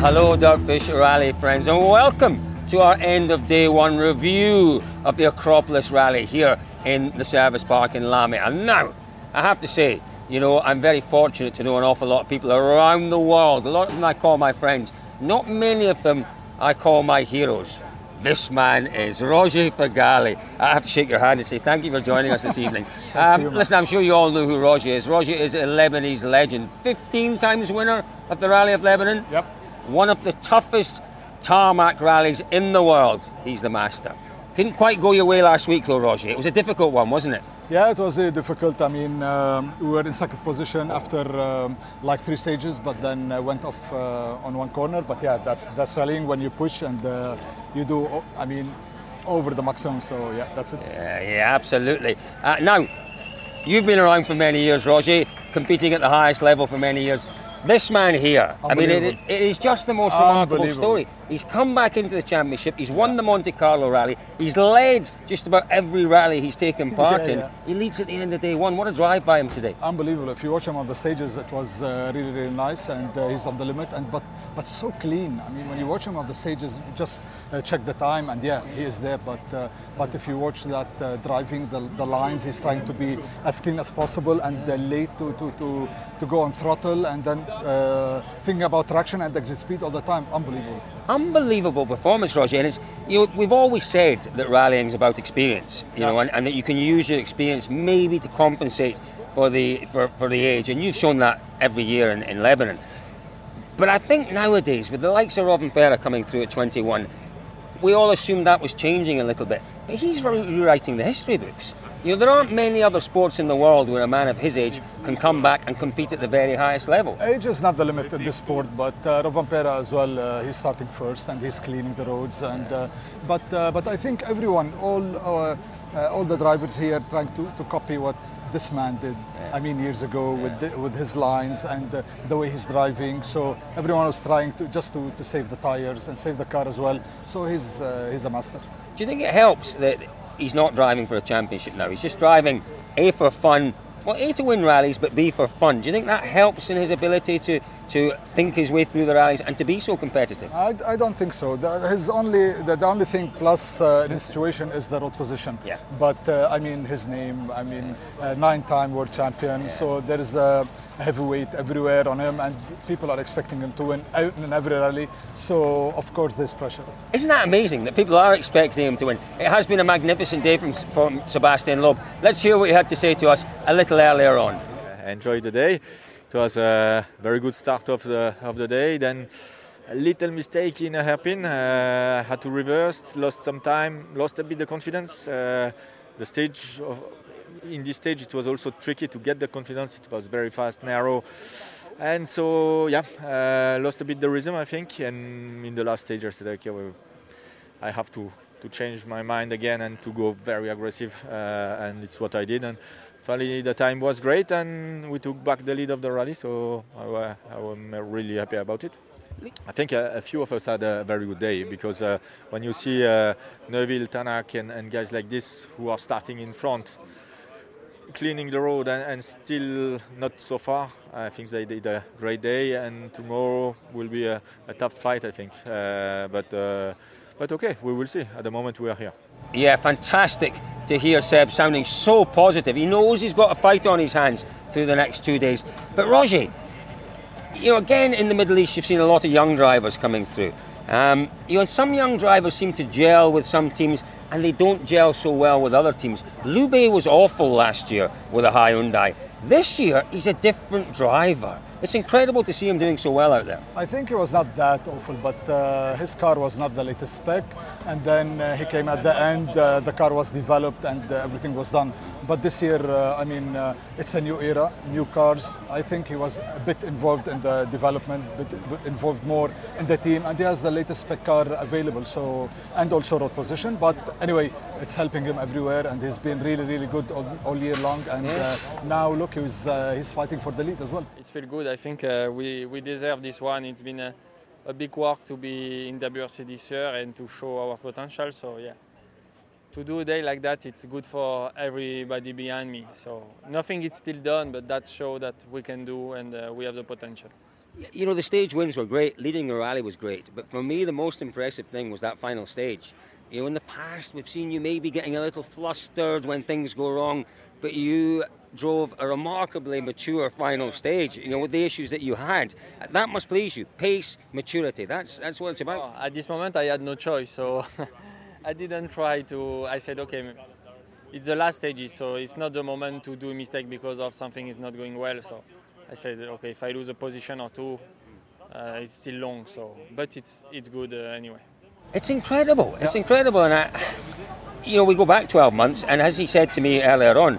Hello, Dirtfish Rally friends, and welcome to our end of day one review of the Acropolis Rally here in the service park in Lamy. And now, I have to say, you know, I'm very fortunate to know an awful lot of people around the world. A lot of them I call my friends. Not many of them I call my heroes. This man is Roger Feghali. I have to shake your hand and say thank you for joining us this evening. Um, listen, I'm sure you all know who Roger is. Roger is a Lebanese legend, 15 times winner of the Rally of Lebanon. Yep. One of the toughest tarmac rallies in the world. He's the master. Didn't quite go your way last week though, Roger. It was a difficult one, wasn't it? Yeah, it was really difficult. I mean, um, we were in second position after um, like three stages, but then uh, went off uh, on one corner. But yeah, that's that's rallying when you push and uh, you do. I mean, over the maximum. So yeah, that's it. Yeah, yeah absolutely. Uh, now, you've been around for many years, Roger, competing at the highest level for many years. This man here, I mean, it, it is just the most remarkable story. He's come back into the championship, he's won the Monte Carlo rally, he's led just about every rally he's taken part Yeah, in. yeah. He leads at the end of day one. What a drive by him today. Unbelievable. If you watch him on the stages, it was uh, really, really nice, and uh, he's on the limit. And but but so clean. I mean, when you watch him on the stages, just uh, check the time, and yeah, he is there. But uh, but if you watch that uh, driving the, the lines, he's trying to be as clean as possible, and uh, late to, to, to, to go on throttle, and then uh, thinking about traction and exit speed all the time. Unbelievable. Unbelievable performance, Roger. And it's you know we've always said that rallying is about experience, you know, and, and that you can use your experience maybe to compensate for the for, for the age, and you've shown that every year in, in Lebanon. But I think nowadays, with the likes of Rovanpera coming through at 21, we all assumed that was changing a little bit. But he's re- rewriting the history books. You know, there aren't many other sports in the world where a man of his age can come back and compete at the very highest level. Age is not the limit in this sport, but uh, Rovanpera as well. Uh, he's starting first and he's cleaning the roads. And uh, but uh, but I think everyone, all uh, uh, all the drivers here, trying to, to copy what this man did. I mean, years ago with the, with his lines and uh, the way he's driving. So everyone was trying to just to, to save the tires and save the car as well. So he's uh, he's a master. Do you think it helps that he's not driving for a championship now? He's just driving A for fun, well, A to win rallies, but B for fun. Do you think that helps in his ability to, to think his way through the rallies and to be so competitive? I, I don't think so. The, his only the, the only thing plus uh, in his situation is the road position. Yeah. But uh, I mean his name. I mean uh, nine-time world champion. So there is a heavyweight everywhere on him, and people are expecting him to win out in every rally. So of course there's pressure. Isn't that amazing that people are expecting him to win? It has been a magnificent day from, from Sébastien Loeb. Let's hear what he had to say to us a little earlier on. I enjoyed the day. It was a very good start of the of the day. Then a little mistake in a hairpin. Uh, had to reverse, lost some time, lost a bit the confidence. Uh, the stage of, in this stage it was also tricky to get the confidence. It was very fast, narrow, and so yeah, uh, lost a bit the rhythm I think. And in the last stage I said, okay, well, I have to to change my mind again and to go very aggressive, uh, and it's what I did. And finally, the time was great, and we took back the lead of the rally. So I, am really happy about it. I think a, a few of us had a very good day because uh, when you see uh, Tanak, and, and guys like this who are starting in front, cleaning the road and, and still not so far. I think they did a great day, and tomorrow will be a, a tough fight. I think, uh, but uh, but okay, we will see. At the moment, we are here. Yeah, fantastic to hear Seb sounding so positive. He knows he's got a fight on his hands through the next two days. But Roger, you know, again in the Middle East, you've seen a lot of young drivers coming through. Um, you know, some young drivers seem to gel with some teams, and they don't gel so well with other teams. Loubet was awful last year with a high Hyundai. This year, he's a different driver. It's incredible to see him doing so well out there. I think it was not that awful, but uh, his car was not the latest spec. And then uh, he came at the end, uh, the car was developed and uh, everything was done. But this year, uh, I mean, uh, it's a new era, new cars. I think he was a bit involved in the development, bit, bit involved more in the team, and he has the latest spec car available. So and also road position. But anyway, it's helping him everywhere, and he's been really, really good all, all year long. And uh, now look, he's uh, he's fighting for the lead as well. It feels good. I think uh, we we deserve this one. It's been a, a big work to be in WRC this year and to show our potential. So yeah to do a day like that, it's good for everybody behind me. So nothing is still done, but that shows that we can do and uh, we have the potential. You know, the stage wins were great, leading the rally was great, but for me, the most impressive thing was that final stage. You know, in the past, we've seen you maybe getting a little flustered when things go wrong, but you drove a remarkably mature final stage, you know, with the issues that you had. That must please you. Pace, maturity, that's, that's what it's about. Oh, at this moment, I had no choice, so I didn't try to. I said, okay, it's the last stages, so it's not the moment to do a mistake because of something is not going well. So I said, okay, if I lose a position or two, uh, it's still long. So, but it's it's good uh, anyway. It's incredible. It's yeah. incredible, and I, you know, we go back 12 months, and as he said to me earlier on,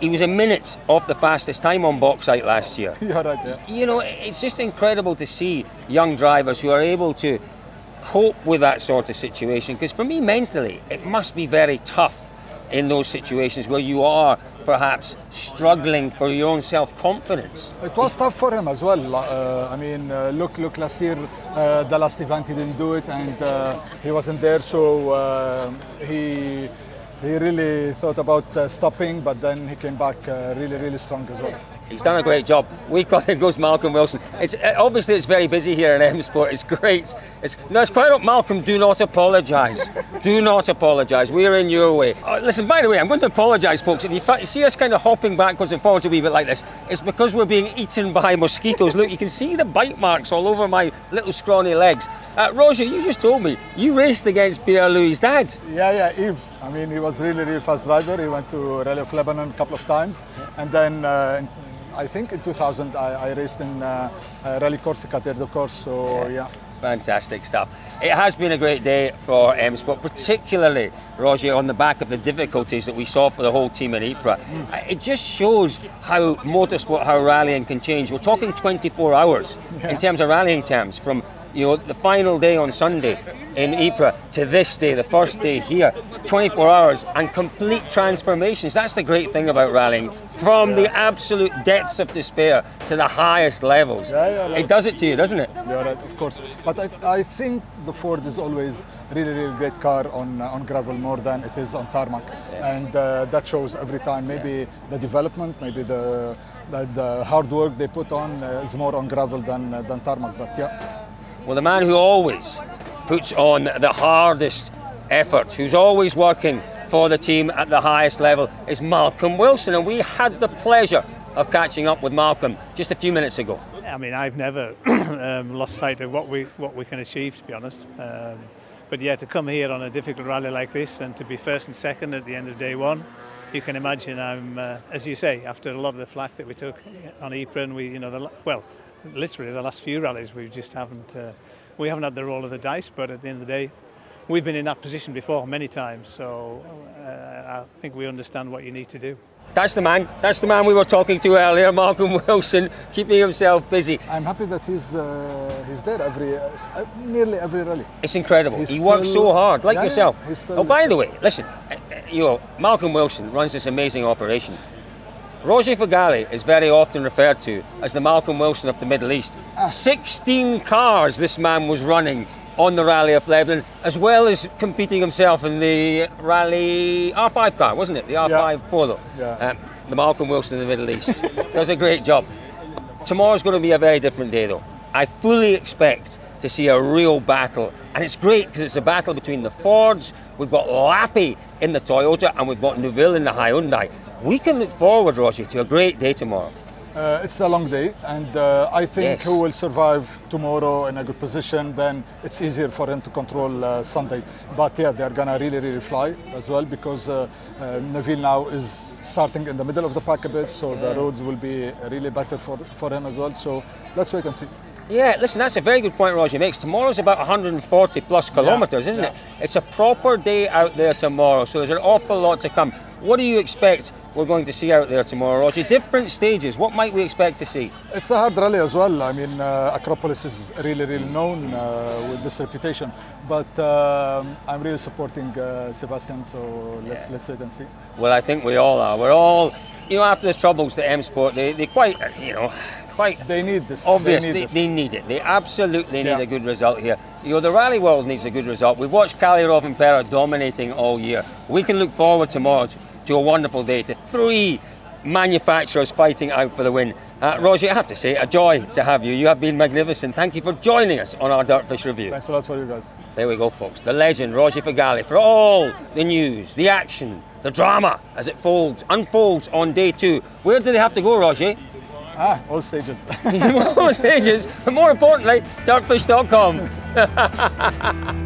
he was a minute off the fastest time on bauxite last year. yeah, right, yeah. You know, it's just incredible to see young drivers who are able to cope with that sort of situation? Because for me, mentally, it must be very tough in those situations where you are perhaps struggling for your own self-confidence. It was tough for him as well. Uh, I mean, uh, look, look, last year, uh, the last event he didn't do it, and uh, he wasn't there, so uh, he he really thought about uh, stopping, but then he came back really, really strong as well. He's done a great job. We call it goes Malcolm Wilson. It's uh, obviously it's very busy here in M Sport. It's great. It's no, it's quite up. Malcolm, do not apologise. do not apologise. We're in your way. Uh, listen, by the way, I'm going to apologise, folks. If you, see us kind of hopping backwards and forwards a wee bit like this, it's because we're being eaten by mosquitoes. Look, you can see the bite marks all over my little scrawny legs. Uh, Roger, you just told me you raced against Pierre Louis' dad. Yeah, yeah, Yves. I mean, he was really, really fast driver. He went to Rally of Lebanon a couple of times, and then. Uh, I think in 2000 I, I raced in uh, uh, Rally Corsica Terre de Corse, so yeah. Fantastic stuff. It has been a great day for M Sport, particularly, Roger, on the back of the difficulties that we saw for the whole team in Ypres. Mm. It just shows how motorsport, how rallying can change. We're talking 24 hours yeah. in terms of rallying terms, from you know the final day on Sunday in Ypres to this day, the first day here, 24 hours and complete transformations. That's the great thing about rallying. From yeah. the absolute depths of despair to the highest levels. Yeah, yeah, it does it to you, doesn't it? Yeah, right, of course. But I, I think the Ford is always really, really great car on uh, on gravel more than it is on tarmac, and uh, that shows every time. Maybe the development, maybe the the, the hard work they put on uh, is more on gravel than uh, than tarmac. But yeah. Well, the man who always puts on the hardest effort, who's always working for the team at the highest level, is Malcolm Wilson. And we had the pleasure of catching up with Malcolm just a few minutes ago. I mean, I've never um, lost sight of what we what we can achieve, to be honest. Um, but yeah, to come here on a difficult rally like this and to be first and second at the end of day one, you can imagine I'm, uh, as you say, after a lot of the flack that we took on Ypres, we, you know, the, well, literally the last few rallies we just haven't uh, we haven't had the roll of the dice but at the end of the day we've been in that position before many times so uh, I think we understand what you need to do that's the man. That's the man we were talking to earlier, Malcolm Wilson, keeping himself busy. I'm happy that he's uh, he's there every uh, nearly every rally. It's incredible. He's he still, works so hard, like yeah, yourself. Yeah, oh, by the way, listen, uh, uh, you know, Malcolm Wilson runs this amazing operation. Roger Feghali is very often referred to as the Malcolm Wilson of the Middle East. 16 cars this man was running on the Rally of Lebanon, as well as competing himself in the Rally R5 car, wasn't it? The R5 yeah. Polo. Yeah. Um, the Malcolm Wilson of the Middle East. Does a great job. Tomorrow's going to be a very different day, though. I fully expect to see a real battle. And it's great because it's a battle between the Fords, we've got Lappi in the Toyota, and we've got Neuville in the Hyundai we can look forward, Roger, to a great day tomorrow. Uh, it's a long day, and uh, I think Yes. who will survive tomorrow in a good position, then it's easier for him to control uh, Sunday. But yeah, they're gonna really, really fly as well because uh, uh, Neuville now is starting in the middle of the pack a bit, so the roads will be really better for, for him as well. So let's wait and see. Yeah, listen, that's a very good point Roger makes. Tomorrow's about 140 plus kilometres, isn't it? It's a proper day out there tomorrow, so there's an awful lot to come. What do you expect we're going to see out there tomorrow, Roger? Different stages. What might we expect to see? It's a hard rally as well. I mean, uh, Acropolis is really, really known uh, with this reputation. But um, I'm really supporting uh, Sébastien, so let's let's wait and see. Well, I think we all are. We're all, you know, after the troubles to M Sport, they, they quite, you know, quite They need this. obvious. They They, need they, this. need it. They absolutely need Yeah. a good result here. You know, the rally world needs a good result. We've watched Kalle Rovanpera dominating all year. We can look forward tomorrow to, to a wonderful day, to three manufacturers fighting out for the win. Uh, Roger, I have to say, a joy to have you. You have been magnificent. Thank you for joining us on our Dirtfish review. Thanks a lot for you guys. There we go, folks. The legend, Roger Feghali, for all the news, the action, the drama as it folds, unfolds on day two. Where do they have to go, Roger? Ah, all stages. all stages, but more importantly, dirtfish.com.